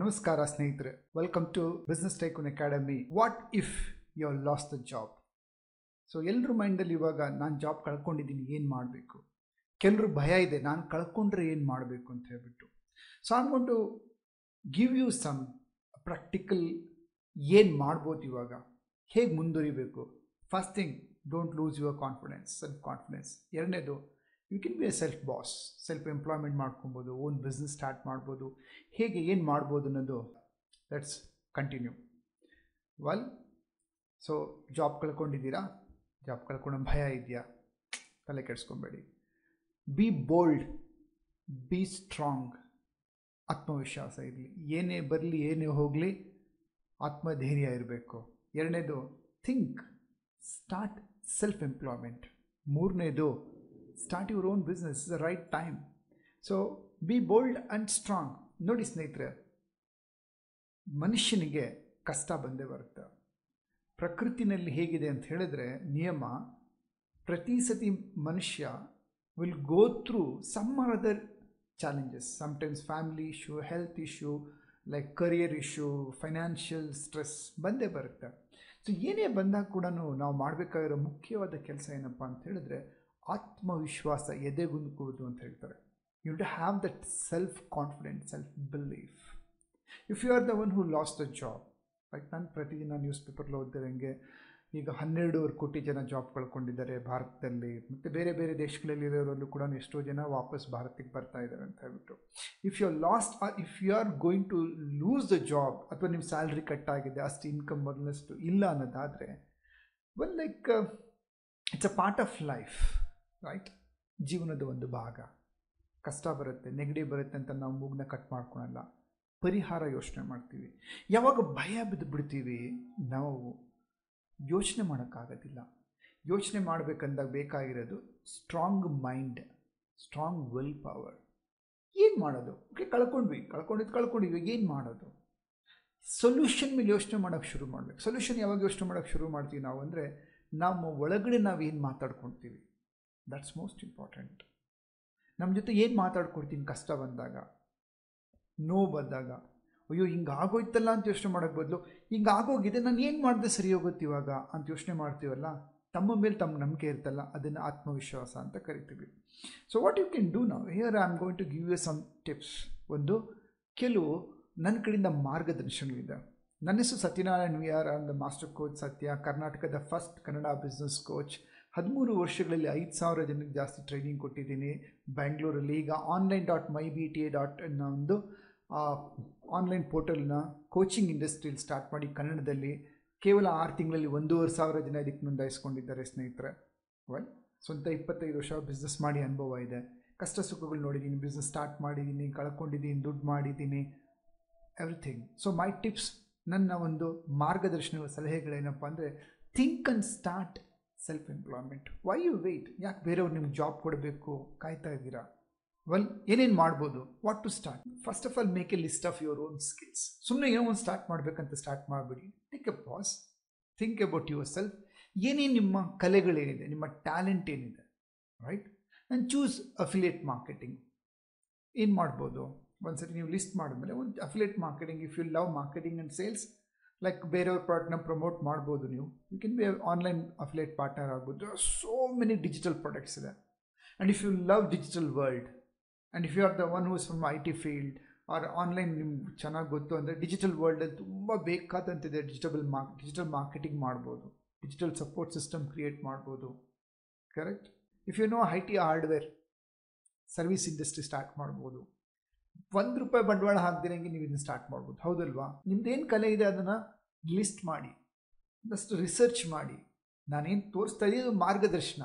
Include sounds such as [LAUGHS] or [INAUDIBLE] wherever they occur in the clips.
ನಮಸ್ಕಾರ ಸ್ನೇಹಿತರೆ welcome to business tycoon academy what if you lost the job so ಎಲ್ಲರ ಮೈಂಡಲ್ಲಿ ಇವಾಗ ನಾನು ಜಾಬ್ ಕಳ್ಕೊಂಡಿದ್ದೀನಿ, ಏನು ಮಾಡಬೇಕು? ಕೆಲರು ಭಯ ಇದೆ, ನಾನು ಕಳ್ಕೊಂಡ್ರೆ ಏನು ಮಾಡಬೇಕು ಅಂತ ಹೇಳ್ಬಿಟ್ಟು. ಸೊ ಅನ್ಕೊಂಡು ಗಿವ್ ಯು ಸಮ್ ಪ್ರಾಕ್ಟಿಕಲ್ ಏನು ಮಾಡ್ಬೋದು ಇವಾಗ? ಹೇಗೆ ಮುಂದುವರಿಬೇಕು? First thing don't lose your confidence confidence ಎರಡನೇದು you can be a self boss self employment ಮಾಡ್ಕೊಬೋದು ಓನ್ ಬಿಸ್ನೆಸ್ ಸ್ಟಾರ್ಟ್ ಮಾಡ್ಬೋದು. ಹೇಗೆ, ಏನು ಮಾಡ್ಬೋದು ಅನ್ನೋದು let's continue well so job ಕಳ್ಕೊಂಡಿದ್ದೀರಾ? Job ಕಳ್ಕೊಳ್ಳೋ ಭಯ ಇದೆಯಾ? ತಲೆ ಕೆಡಿಸ್ಕೊಬೇಡಿ. ಬಿ ಬೋಲ್ಡ್ ಬಿ ಸ್ಟ್ರಾಂಗ್ ಆತ್ಮವಿಶ್ವಾಸ ಇರಲಿ. ಏನೇ ಬರಲಿ, ಏನೇ ಹೋಗಲಿ, ಆತ್ಮಧೈರ್ಯ ಇರಬೇಕು. ಎರಡನೇದು ಥಿಂಕ್ ಸ್ಟಾರ್ಟ್ ಸೆಲ್ಫ್ ಎಂಪ್ಲಾಯ್ಮೆಂಟ್ ಮೂರನೇದು start your own business the right time so be bold and strong ನೋಡಿ ಸ್ನೇಹಿತರೆ, ಮನುಷ್ಯನಿಗೆ ಕಷ್ಟ ಬಂದೇ ಬರುತ್ತೆ. ಪ್ರಕೃತಿನಲ್ಲಿ ಹೇಗಿದೆ ಅಂತ ಹೇಳಿದ್ರೆ, ನಿಯಮ, ಪ್ರತಿ ಸತಿ ಮನುಷ್ಯ will go through some or other challenges sometimes family issue health issue like career issue financial stress ಬಂದೇ ಬರುತ್ತೆ. ಸೊ ಏನೇ ಬಂದಾಗ ಕೂಡ ನಾವು ಮಾಡಬೇಕಾಗಿರೋ ಮುಖ್ಯವಾದ ಕೆಲಸ ಏನಪ್ಪ ಅಂತ ಹೇಳಿದ್ರೆ ಆತ್ಮವಿಶ್ವಾಸ ಎದೆಗುಂದ್ಕೊಳ್ಳೋದು ಅಂತ ಹೇಳ್ತಾರೆ. You to have that self confident self belief if you are the one who lost the job like ನಾನು ಪ್ರತಿದಿನ ನ್ಯೂಸ್ ಪೇಪರ್ಲಿ ಓದ್ತಿರಂಗೆ ಈಗ ಹನ್ನೆರಡೂವರೆ ಕೋಟಿ ಜನ ಜಾಬ್ ಕಳ್ಕೊಂಡಿದ್ದಾರೆ ಭಾರತದಲ್ಲಿ, ಮತ್ತು ಬೇರೆ ಬೇರೆ ದೇಶಗಳಲ್ಲಿ ಇರೋರಲ್ಲೂ ಕೂಡ ಎಷ್ಟೋ ಜನ ವಾಪಸ್ ಭಾರತಕ್ಕೆ ಬರ್ತಾ ಇದ್ದಾರೆ ಅಂತ ಹೇಳ್ಬಿಟ್ಟು. If you are lost or if you are going to lose the job ಅಥವಾ ನಿಮ್ಮ ಸ್ಯಾಲ್ರಿ ಕಟ್ ಆಗಿದೆ, ಅಷ್ಟು ಇನ್ಕಮ್ ಮೊದಲಷ್ಟು ಇಲ್ಲ ಅನ್ನೋದಾದರೆ well like it's a part of life right ಜೀವನದ ಒಂದು ಭಾಗ. ಕಷ್ಟ ಬರುತ್ತೆ, ನೆಗಡಿ ಬರುತ್ತೆ ಅಂತ ನಾವು ಮೂಗ್ನ ಕಟ್ ಮಾಡ್ಕೊಳಲ್ಲ. ಪರಿಹಾರ ಯೋಚನೆ ಮಾಡ್ತೀವಿ. ಯಾವಾಗ ಭಯ ಬಿದ್ದು ಬಿಡ್ತೀವಿ? ನಾವು ಯೋಚನೆ ಮಾಡೋಕ್ಕಾಗೋದಿಲ್ಲ. ಯೋಚನೆ ಮಾಡಬೇಕಂದಾಗ ಬೇಕಾಗಿರೋದು strong mind strong will power ಏನು ಮಾಡೋದು? ಓಕೆ, ಕಳ್ಕೊಂಡ್ವಿ. ಕಳ್ಕೊಂಡಿದ್ದು ಕಳ್ಕೊಂಡಿದ್ವಿ ಏನು ಮಾಡೋದು? ಸೊಲ್ಯೂಷನ್ ಮೇಲೆ ಯೋಚನೆ ಮಾಡೋಕ್ಕೆ ಶುರು ಮಾಡಬೇಕು. ಸೊಲ್ಯೂಷನ್ ಯಾವಾಗ ಯೋಚನೆ ಮಾಡೋಕ್ಕೆ ಶುರು ಮಾಡ್ತೀವಿ ನಾವು? ಅಂದರೆ ನಮ್ಮ ಒಳಗಡೆ ನಾವು ಏನು ದಟ್ಸ್ ಮೋಸ್ಟ್ ಇಂಪಾರ್ಟೆಂಟ್ ನಮ್ಮ ಜೊತೆ ಏನು ಮಾತಾಡ್ಕೊಡ್ತೀನಿ ಕಷ್ಟ ಬಂದಾಗ? ನೋವು ಬಂದಾಗ? ಅಯ್ಯೋ, ಹಿಂಗೆ ಆಗೋಯ್ತಲ್ಲ ಅಂತ ಯೋಚನೆ ಮಾಡೋಕ್ಕೆ ಬದಲು, ಹಿಂಗೆ ಆಗೋಗಿದೆ, ನಾನು ಏನು ಮಾಡಿದೆ ಸರಿ ಹೋಗುತ್ತೆ ಇವಾಗ ಅಂತ ಯೋಚನೆ ಮಾಡ್ತೀವಲ್ಲ? ತಮ್ಮ ಮೇಲೆ ತಮ್ಮ ನಂಬಿಕೆ ಇರ್ತಲ್ಲ, ಅದನ್ನು ಆತ್ಮವಿಶ್ವಾಸ ಅಂತ ಕರಿತೀವಿ. So what you can do ನಾವು here I am going to give you some tips ಒಂದು, ಕೆಲವು ನನ್ನ ಕಡೆಯಿಂದ ಮಾರ್ಗದರ್ಶನವಿದೆ ನನ್ನ ಹೆಸರು Satyanarayan V R. On the master coach Satya ಕರ್ನಾಟಕದ ಫಸ್ಟ್ ಕನ್ನಡ ಬಿಸ್ನೆಸ್ ಕೋಚ್ ಹದಿಮೂರು ವರ್ಷಗಳಲ್ಲಿ ಐದು ಸಾವಿರ ಜನಕ್ಕೆ ಜಾಸ್ತಿ ಟ್ರೈನಿಂಗ್ ಕೊಟ್ಟಿದ್ದೀನಿ. ಬ್ಯಾಂಗ್ಳೂರಲ್ಲಿ ಈಗ online dot my B T A dot ಅನ್ನೋ ಒಂದು ಆನ್ಲೈನ್ ಪೋರ್ಟಲ್ನ ಕೋಚಿಂಗ್ ಇಂಡಸ್ಟ್ರಿಯಲ್ಲಿ ಸ್ಟಾರ್ಟ್ ಮಾಡಿ ಕನ್ನಡದಲ್ಲಿ ಕೇವಲ ಆರು ತಿಂಗಳಲ್ಲಿ ಒಂದೂವರೆ ಸಾವಿರ ಜನ ಇದಕ್ಕೆ ನೋಂದಾಯಿಸ್ಕೊಂಡಿದ್ದಾರೆ ಸ್ನೇಹಿತರೆ. ವೆಲ್ ಸ್ವಂತ ಇಪ್ಪತ್ತೈದು ವರ್ಷ ಬಿಸ್ನೆಸ್ ಮಾಡಿ ಅನುಭವ ಇದೆ. ಕಷ್ಟ ಸುಖಗಳು ನೋಡಿದ್ದೀನಿ ಬಿಸ್ನೆಸ್ ಸ್ಟಾರ್ಟ್ ಮಾಡಿದ್ದೀನಿ, ಕಳ್ಕೊಂಡಿದ್ದೀನಿ, ದುಡ್ಡು ಮಾಡಿದ್ದೀನಿ ಎವ್ರಿಥಿಂಗ್ ಸೊ ಮೈ ಟಿಪ್ಸ್ ನನ್ನ ಒಂದು ಮಾರ್ಗದರ್ಶನ ಸಲಹೆಗಳೇನಪ್ಪ ಅಂದರೆ think and start self employment why you wait ಯಾಕೆ ಬೇರೆಯವ್ರು ನಿಮ್ಗೆ ಜಾಬ್ ಕೊಡಬೇಕು? ಕಾಯ್ತಾ ಇದ್ದೀರಾ? ವೆಲ್ ಏನೇನು ಮಾಡ್ಬೋದು? What to start first of all make a list of your own skills ಸುಮ್ಮನೆ ಏನೋ ಒಂದು ಸ್ಟಾರ್ಟ್ ಮಾಡಬೇಕಂತ ಸ್ಟಾರ್ಟ್ ಮಾಡಬೇಡಿ. Take a pause think about yourself ಏನೇನು ನಿಮ್ಮ ಕಲೆಗಳೇನಿದೆ? ನಿಮ್ಮ ಟ್ಯಾಲೆಂಟ್ ಏನಿದೆ? ರೈಟ್ ನಾನು ಚೂಸ್ ಅಫಿಲಿಯೇಟ್ ಮಾರ್ಕೆಟಿಂಗ್ ಏನು ಮಾಡ್ಬೋದು? ಒಂದ್ಸರಿ ನೀವು ಲಿಸ್ಟ್ ಮಾಡಿದ್ಮೇಲೆ ಒಂದು affiliate marketing if you love marketing and sales like ಬೇರೆಯವ್ರ ಪ್ರಾಡಕ್ಟ್ನ ಪ್ರಮೋಟ್ ಮಾಡ್ಬೋದು ನೀವು. You can be online affiliate partner ಆಗ್ಬೋದು. ಸೋ ಮೆನಿ ಡಿಜಿಟಲ್ ಪ್ರಾಡಕ್ಟ್ಸ್ ಇದೆ. And if you love digital world and if you are the one who's from I T field or online ನಿಮ್ಗೆ ಚೆನ್ನಾಗಿ ಗೊತ್ತು ಅಂದರೆ ಡಿಜಿಟಲ್ ವರ್ಲ್ಡಲ್ಲಿ ತುಂಬ ಬೇಕಾದಂತಿದೆ ಡಿಜಿಟಬಲ್ ಮಾರ್ಕ್ ಡಿಜಿಟಲ್ ಮಾರ್ಕೆಟಿಂಗ್ ಮಾಡ್ಬೋದು. ಡಿಜಿಟಲ್ ಸಪೋರ್ಟ್ ಸಿಸ್ಟಮ್ ಕ್ರಿಯೇಟ್ ಮಾಡ್ಬೋದು. Correct if you know I T hardware service industry start ಮಾಡ್ಬೋದು. ಒಂದು ರೂಪಾಯಿ ಬಂಡವಾಳ ಹಾಕ್ದಿರಂಗೆ ನೀವು ಇದನ್ನ ಸ್ಟಾರ್ಟ್ ಮಾಡ್ಬೋದು. ಹೌದಲ್ವಾ? ನಿಮ್ದೇನು ಕಲೆ ಇದೆ ಅದನ್ನು ಲಿಸ್ಟ್ ಮಾಡಿ, ಒಂದಷ್ಟು ರಿಸರ್ಚ್ ಮಾಡಿ. ನಾನೇನು ತೋರಿಸ್ತಾ ಇದ್ದೀನಿ ಮಾರ್ಗದರ್ಶನ.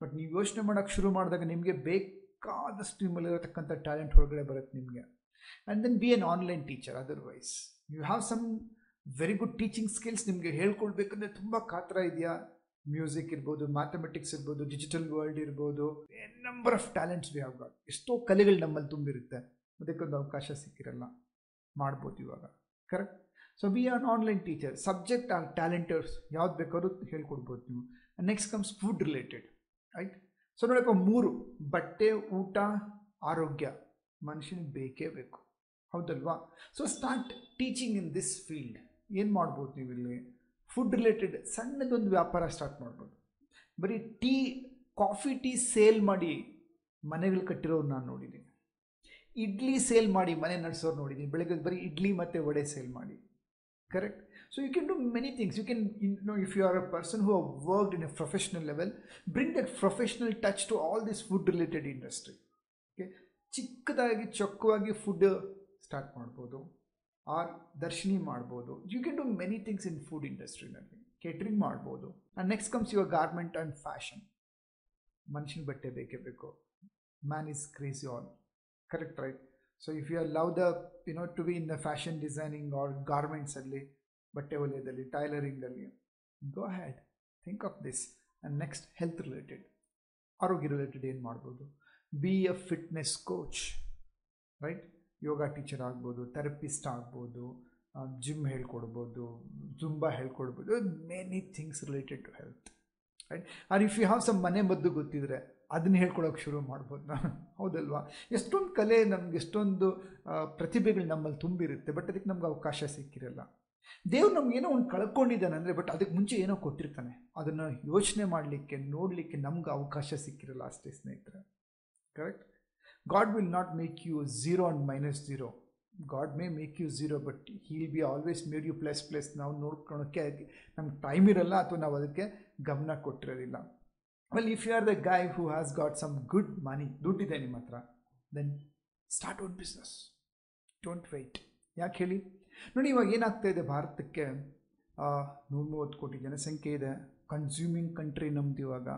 ಬಟ್ ನೀವು ಯೋಚನೆ ಮಾಡೋಕ್ಕೆ ಶುರು ಮಾಡಿದಾಗ ನಿಮಗೆ ಬೇಕಾದಷ್ಟು ನಿಮ್ಮಲ್ಲಿರತಕ್ಕಂಥ ಟ್ಯಾಲೆಂಟ್ ಹೊರಗಡೆ ಬರುತ್ತೆ ನಿಮಗೆ. And then be an online teacher otherwise you have some very good teaching skills ನಿಮಗೆ ಹೇಳ್ಕೊಳ್ಬೇಕಂದ್ರೆ ತುಂಬ ಕಾತರ ಇದೆಯಾ? ಮ್ಯೂಸಿಕ್ ಇರ್ಬೋದು ಮ್ಯಾಥಮೆಟಿಕ್ಸ್ ಇರ್ಬೋದು ಡಿಜಿಟಲ್ ವರ್ಲ್ಡ್ ಇರ್ಬೋದು. Number of talents we have got ಎಷ್ಟೋ ಕಲೆಗಳು ನಮ್ಮಲ್ಲಿ ತುಂಬಿರುತ್ತೆ. ಅದಕ್ಕೊಂದು ಅವಕಾಶ ಸಿಕ್ಕಿರಲ್ಲ. ಮಾಡ್ಬೋದು ಇವಾಗ. Correct so be on online teacher subject or talents ಯಾವ್ದು ಬೇಕಾದ್ರೂ ಹೇಳ್ಕೊಡ್ಬೋದು ನೀವು. Next comes food related right so ನೋಡಪ್ಪ, ಮೂರು. ಬಟ್ಟೆ, ಊಟ, ಆರೋಗ್ಯ. ಮನುಷ್ಯನಿಗೆ ಬೇಕೇ ಬೇಕು. ಹೌದಲ್ವಾ? So start teaching in this field ಏನು ಮಾಡ್ಬೋದು ನೀವು ಇಲ್ಲಿ? ಫುಡ್ ರಿಲೇಟೆಡ್ ಸಣ್ಣದೊಂದು ವ್ಯಾಪಾರ ಸ್ಟಾರ್ಟ್ ಮಾಡ್ಬೋದು. ಬರೀ ಟೀ, ಕಾಫಿ, ಟೀ ಸೇಲ್ ಮಾಡಿ ಮನೆಗಳು ಕಟ್ಟಿರೋರು ನಾನು ನೋಡಿದ್ದೀನಿ. ಇಡ್ಲಿ ಸೇಲ್ ಮಾಡಿ ಮನೆ ನಡೆಸೋರು ನೋಡಿದ್ದೀನಿ ಬೆಳಗ್ಗೆ ಬರೀ ಇಡ್ಲಿ ಮತ್ತು ವಡೆ ಸೇಲ್ ಮಾಡಿ. Correct so you can do many things you can know if you are a person who have worked in a professional level bring that professional touch to all this food related industry okay ಚಿಕ್ಕದಾಗಿ, ಚೊಕ್ಕವಾಗಿ food start ಮಾಡ್ಬೋದು. Or Darshini ಮಾಡ್ಬೋದು. You can do many things in food ಇಂಡಸ್ಟ್ರಿನಲ್ಲಿ catering ಮಾಡ್ಬೋದು. And next comes your garment and fashion ಮನುಷ್ಯನ ಬಟ್ಟೆ ಬೇಕೇ ಬೇಕು. Man is crazy all correct right so if you love the you know to be in the fashion designing or ಗಾರ್ಮೆಂಟ್ಸಲ್ಲಿ ಬಟ್ಟೆ ವಲಯದಲ್ಲಿ ಟೈಲರಿಂಗಲ್ಲಿ go ahead think of this and next health related ಆರೋಗ್ಯ related ಏನು ಮಾಡ್ಬೋದು? Be a fitness coach right yoga teacher ಆಗ್ಬೋದು therapist ಆಗ್ಬೋದು gym ಹೇಳ್ಕೊಡ್ಬೋದು Zumba ಹೇಳ್ಕೊಡ್ಬೋದು many things related to health right or if you have some ಮನೆ ಮದ್ದು ಗೊತ್ತಿದ್ರೆ ಅದನ್ನ ಹೇಳ್ಕೊಳಕ್ಕೆ ಶುರು ಮಾಡ್ಬೋದು ನಾನು. [LAUGHS] ಹೌದಲ್ವಾ? ಎಷ್ಟೊಂದು ಕಲೆ ನಮ್ಗೆ, ಎಷ್ಟೊಂದು ಪ್ರತಿಭೆಗಳು ನಮ್ಮಲ್ಲಿ ತುಂಬಿರುತ್ತೆ ಬಟ್ ಅದಕ್ಕೆ ನಮ್ಗೆ ಅವಕಾಶ ಸಿಕ್ಕಿರಲ್ಲ. ದೇವ್ರು ನಮ್ಗೇನೋ ಒಂದು ಕಳ್ಕೊಂಡಿದ್ದಾನೆ ಅಂದರೆ ಬಟ್ ಅದಕ್ಕೆ ಮುಂಚೆ ಏನೋ ಕೊಟ್ಟಿರ್ತಾನೆ. ಅದನ್ನು ಯೋಚನೆ ಮಾಡಲಿಕ್ಕೆ, ನೋಡಲಿಕ್ಕೆ ನಮ್ಗೆ ಅವಕಾಶ ಸಿಕ್ಕಿರಲ್ಲ ಅಷ್ಟೇ ಸ್ನೇಹಿತರೆ. Correct God will not make you zero and minus zero God may make you zero but he will be always made you plus plus ನಾವು ನೋಡ್ಕೊಳೋಕ್ಕೆ ನಮ್ಗೆ ಟೈಮ್ ಇರಲ್ಲ, ಅಥವಾ ನಾವು ಅದಕ್ಕೆ ಗಮನ ಕೊಟ್ಟಿರೋದಿಲ್ಲ. Well if you are the guy who has got some good money ದುಡ್ಡಿದೆ ನಿಮ್ಮ ಹತ್ರ then start out business don't wait ಯಾಕೆ ಹೇಳಿ? ನೋಡಿ, ಇವಾಗ ಏನಾಗ್ತಾ ಇದೆ ಭಾರತಕ್ಕೆ? ನೂರ ಮೂವತ್ತು ಕೋಟಿ ಜನಸಂಖ್ಯೆ ಇದೆ. ಕನ್ಸ್ಯೂಮಿಂಗ್ ಕಂಟ್ರಿ ನಮ್ಮದು ಇವಾಗ.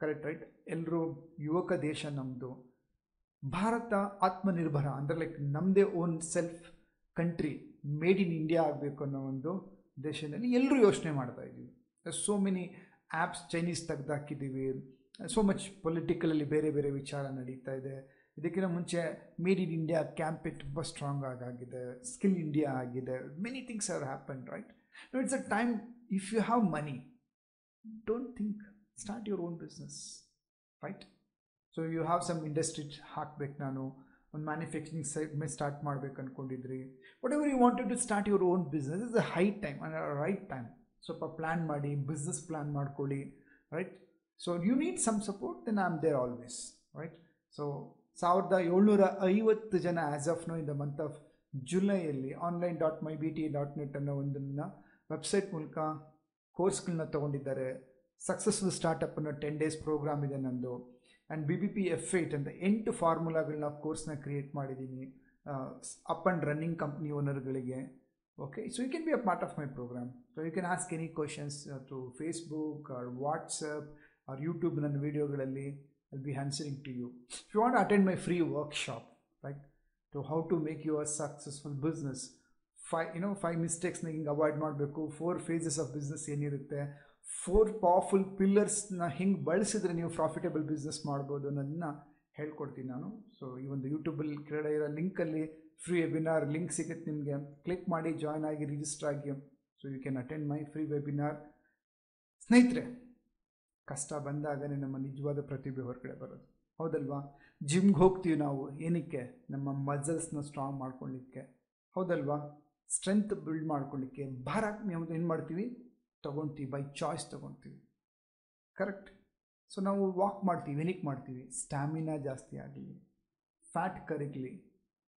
ಕರೆಕ್ಟ್ ರೈಟ್ ಎಲ್ಲರೂ ಯುವಕ ದೇಶ ನಮ್ಮದು ಭಾರತ ಆತ್ಮನಿರ್ಭರ, ಅಂದರೆ ಲೈಕ್ ನಮ್ಮದೇ own self country made in India ಆಗಬೇಕು ಅನ್ನೋ ಒಂದು ದೇಶದಲ್ಲಿ ಎಲ್ಲರೂ ಯೋಚನೆ ಮಾಡ್ತಾ ಇದ್ದೀವಿ. ಸೋ ಮೆನಿ ಆ್ಯಪ್ಸ್ ಚೈನೀಸ್ ತೆಗೆದಾಕಿದ್ದೀವಿ ಸೊ ಮಚ್ ಪೊಲಿಟಿಕಲಲ್ಲಿ ಬೇರೆ ಬೇರೆ ವಿಚಾರ ನಡೀತಾ ಇದೆ. ಇದಕ್ಕಿಂತ ಮುಂಚೆ ಮೇಡ್ ಇನ್ ಇಂಡಿಯಾ ಕ್ಯಾಂಪೆ ತುಂಬ ಸ್ಟ್ರಾಂಗ್ ಆಗಾಗಿದೆ. ಸ್ಕಿಲ್ ಇಂಡಿಯಾ ಆಗಿದೆ. Many things are happen right no it's a time if you have money don't think start your own business right so you have some industry ಹಾಕ್ಬೇಕು ನಾನು. ಒಂದು manufacturing side ಮೇಲೆ start ಮಾಡ್ಬೇಕು ಅಂದ್ಕೊಂಡಿದ್ರಿ whatever you wanted to start your own business is a high time right time ಸ್ವಲ್ಪ plan ಮಾಡಿ business plan ಮಾಡ್ಕೊಳ್ಳಿ right so you need some support then I am there always right so ಸಾವಿರದ ಏಳ್ನೂರ ಐವತ್ತು ಜನ as of no in the month of ಜುಲೈಯಲ್ಲಿ online dot my B T dot net ಅನ್ನೋ ಒಂದನ್ನು website ಮೂಲಕ ಕೋರ್ಸ್ಗಳನ್ನ ತೊಗೊಂಡಿದ್ದಾರೆ. ಸಕ್ಸಸ್ಫುಲ್ ಸ್ಟಾರ್ಟಪ್ ಅನ್ನೋ ಟೆನ್ ಡೇಸ್ ಪ್ರೋಗ್ರಾಮ್ ಇದೆ ನಂದು. And B B P F eight ಅಂತ ಎಂಟು ಫಾರ್ಮುಲಾಗಳನ್ನ ಕೋರ್ಸ್ನ ಕ್ರಿಯೇಟ್ ಮಾಡಿದ್ದೀನಿ ಅಪ್ ಆ್ಯಂಡ್ ರನ್ನಿಂಗ್ ಕಂಪ್ನಿ ಓನರ್ಗಳಿಗೆ Okay so you can be a part of my programme so you can ask any questions through Facebook or WhatsApp or YouTube ನನ್ನ ವೀಡಿಯೋಗಳಲ್ಲಿ I'll be answering to you. If you want to attend my free workshop, right, to how to make you a successful business, five, you know, five mistakes ಹಿಂಗೆ avoid ಮಾಡಬೇಕು four phases of business ಏನಿರುತ್ತೆ four powerful ಪಿಲ್ಲರ್ಸ್ನ ಹಿಂಗೆ ಬಳಸಿದ್ರೆ ನೀವು profitable business ಮಾಡ್ಬೋದು ಅನ್ನೋದನ್ನ ಹೇಳ್ಕೊಡ್ತೀನಿ ನಾನು ಸೊ ಈ ಒಂದು ಯೂಟ್ಯೂಬಲ್ಲಿ ಕೆಳಗಡೆ ಇರೋ ಲಿಂಕಲ್ಲಿ ಫ್ರೀ ವೆಬಿನಾರ್ ಲಿಂಕ್ ಸಿಗುತ್ತೆ ನಿಮಗೆ ಕ್ಲಿಕ್ ಮಾಡಿ ಜಾಯ್ನ್ ಆಗಿ ರಿಜಿಸ್ಟರ್ ಆಗಿ. So you can attend my free webinar ಸ್ನೇಹಿತರೆ, ಕಷ್ಟ ಬಂದಾಗನೇ ನಮ್ಮ ನಿಜವಾದ ಪ್ರತಿಭೆ ಹೊರಗಡೆ ಬರೋದು. ಹೌದಲ್ವಾ? ಜಿಮ್ಗೆ ಹೋಗ್ತೀವಿ ನಾವು. ಏನಕ್ಕೆ? ನಮ್ಮ ಮಜಲ್ಸ್ನ ಸ್ಟ್ರಾಂಗ್ ಮಾಡ್ಕೊಳ್ಳಿಕ್ಕೆ. ಹೌದಲ್ವಾ? ಸ್ಟ್ರೆಂತ್ ಬಿಲ್ಡ್ ಮಾಡ್ಕೊಳ್ಳಿಕ್ಕೆ. ಭಾರ ಏನು ಮಾಡ್ತೀವಿ? ತೊಗೊಳ್ತೀವಿ ಬೈ ಚಾಯ್ಸ್ ತೊಗೊಳ್ತೀವಿ ಕರೆಕ್ಟ್ ಸೊ ನಾವು ವಾಕ್ ಮಾಡ್ತೀವಿ. ಏನಕ್ಕೆ ಮಾಡ್ತೀವಿ. ಸ್ಟ್ಯಾಮಿನಾ ಜಾಸ್ತಿ ಆಗಲಿ. ಫ್ಯಾಟ್ ಕರಗಲಿ.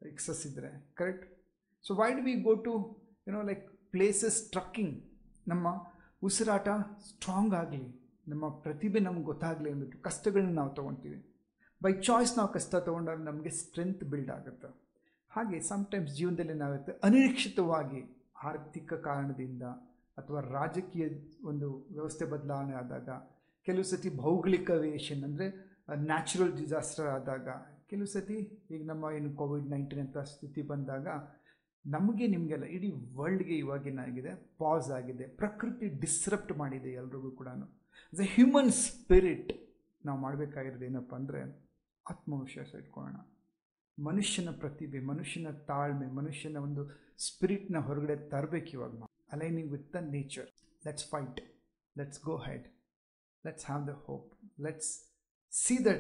ಎಕ್ಸಸ್ ಇದ್ದರೆ correct so why do we go to you know like places trekking ನಮ್ಮ ಉಸಿರಾಟ ಸ್ಟ್ರಾಂಗ್ ಆಗಲಿ, ನಮ್ಮ ಪ್ರತಿಭೆ ನಮ್ಗೆ ಗೊತ್ತಾಗಲಿ ಅಂದ್ಬಿಟ್ಟು ಕಷ್ಟಗಳನ್ನ ನಾವು ತೊಗೊತೀವಿ. ಬೈ ಚಾಯ್ಸ್ ನಾವು ಕಷ್ಟ ತೊಗೊಂಡಾಗ ನಮಗೆ ಸ್ಟ್ರೆಂತ್ ಬಿಲ್ಡ್ ಆಗುತ್ತೆ. ಹಾಗೆ ಸಮ್ಟೈಮ್ಸ್ ಜೀವನದಲ್ಲಿ ಏನಾಗುತ್ತೆ ಅನಿರೀಕ್ಷಿತವಾಗಿ ಆರ್ಥಿಕ ಕಾರಣದಿಂದ ಅಥವಾ ರಾಜಕೀಯ ಒಂದು ವ್ಯವಸ್ಥೆ ಬದಲಾವಣೆ ಆದಾಗ, ಕೆಲವು ಸತಿ ಭೌಗೋಳಿಕ ವೇಷನ್ ಅಂದರೆ ನ್ಯಾಚುರಲ್ ಡಿಸಾಸ್ಟರ್ ಆದಾಗ ಕೆಲವು ಸತಿ ಈಗ ನಮ್ಮ ಏನು ಕೋವಿಡ್ ನೈನ್ಟೀನ್ ಅಂತ ಸ್ಥಿತಿ ಬಂದಾಗ ನಮಗೆ ನಿಮಗೆಲ್ಲ ಇಡೀ ವರ್ಲ್ಡ್ಗೆ ಇವಾಗಿನಾಗಿದೆ ಪಾಸ್ ಆಗಿದೆ ಪ್ರಕೃತಿ ಡಿಸ್ರಪ್ಟ್ ಮಾಡಿದೆ ಎಲ್ರಿಗೂ ಕೂಡ ಆಸ್ ಎ ಹ್ಯೂಮನ್ ಸ್ಪಿರಿಟ್ ನಾವು ಮಾಡಬೇಕಾಗಿರೋದು ಏನಪ್ಪ ಅಂದರೆ ಆತ್ಮವಿಶ್ವಾಸ ಇಟ್ಕೊಳ್ಳೋಣ. ಮನುಷ್ಯನ ಪ್ರತಿಭೆ, ಮನುಷ್ಯನ ತಾಳ್ಮೆ, ಮನುಷ್ಯನ ಒಂದು ಸ್ಪಿರಿಟ್ನ ಹೊರಗಡೆ ತರಬೇಕು ಇವಾಗ ನಾವು. Aligning with the nature let's fight let's go ahead let's have the hope let's see the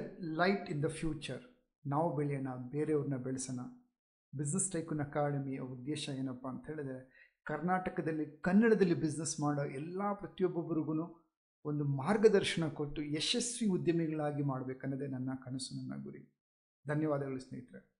light in the future ನಾವು ಬೆಳೆಯೋಣ, ಬೇರೆಯವ್ರನ್ನ ಬೆಳೆಸೋಣ. ಬಿಸ್ನೆಸ್ ಟೈಕೂನ್ ಅಕಾಡೆಮಿಯ ಉದ್ದೇಶ ಏನಪ್ಪ ಅಂತ ಹೇಳಿದ್ರೆ, ಕರ್ನಾಟಕದಲ್ಲಿ, ಕನ್ನಡದಲ್ಲಿ ಬಿಸ್ನೆಸ್ ಮಾಡೋ ಎಲ್ಲ ಪ್ರತಿಯೊಬ್ಬೊಬ್ಬರಿಗೂ ಒಂದು ಮಾರ್ಗದರ್ಶನ ಕೊಟ್ಟು ಯಶಸ್ವಿ ಉದ್ಯಮಿಗಳಾಗಿ ಮಾಡಬೇಕನ್ನೋದೇ ನನ್ನ ಕನಸು, ನನ್ನ ಗುರಿ. ಧನ್ಯವಾದಗಳು ಸ್ನೇಹಿತರೆ.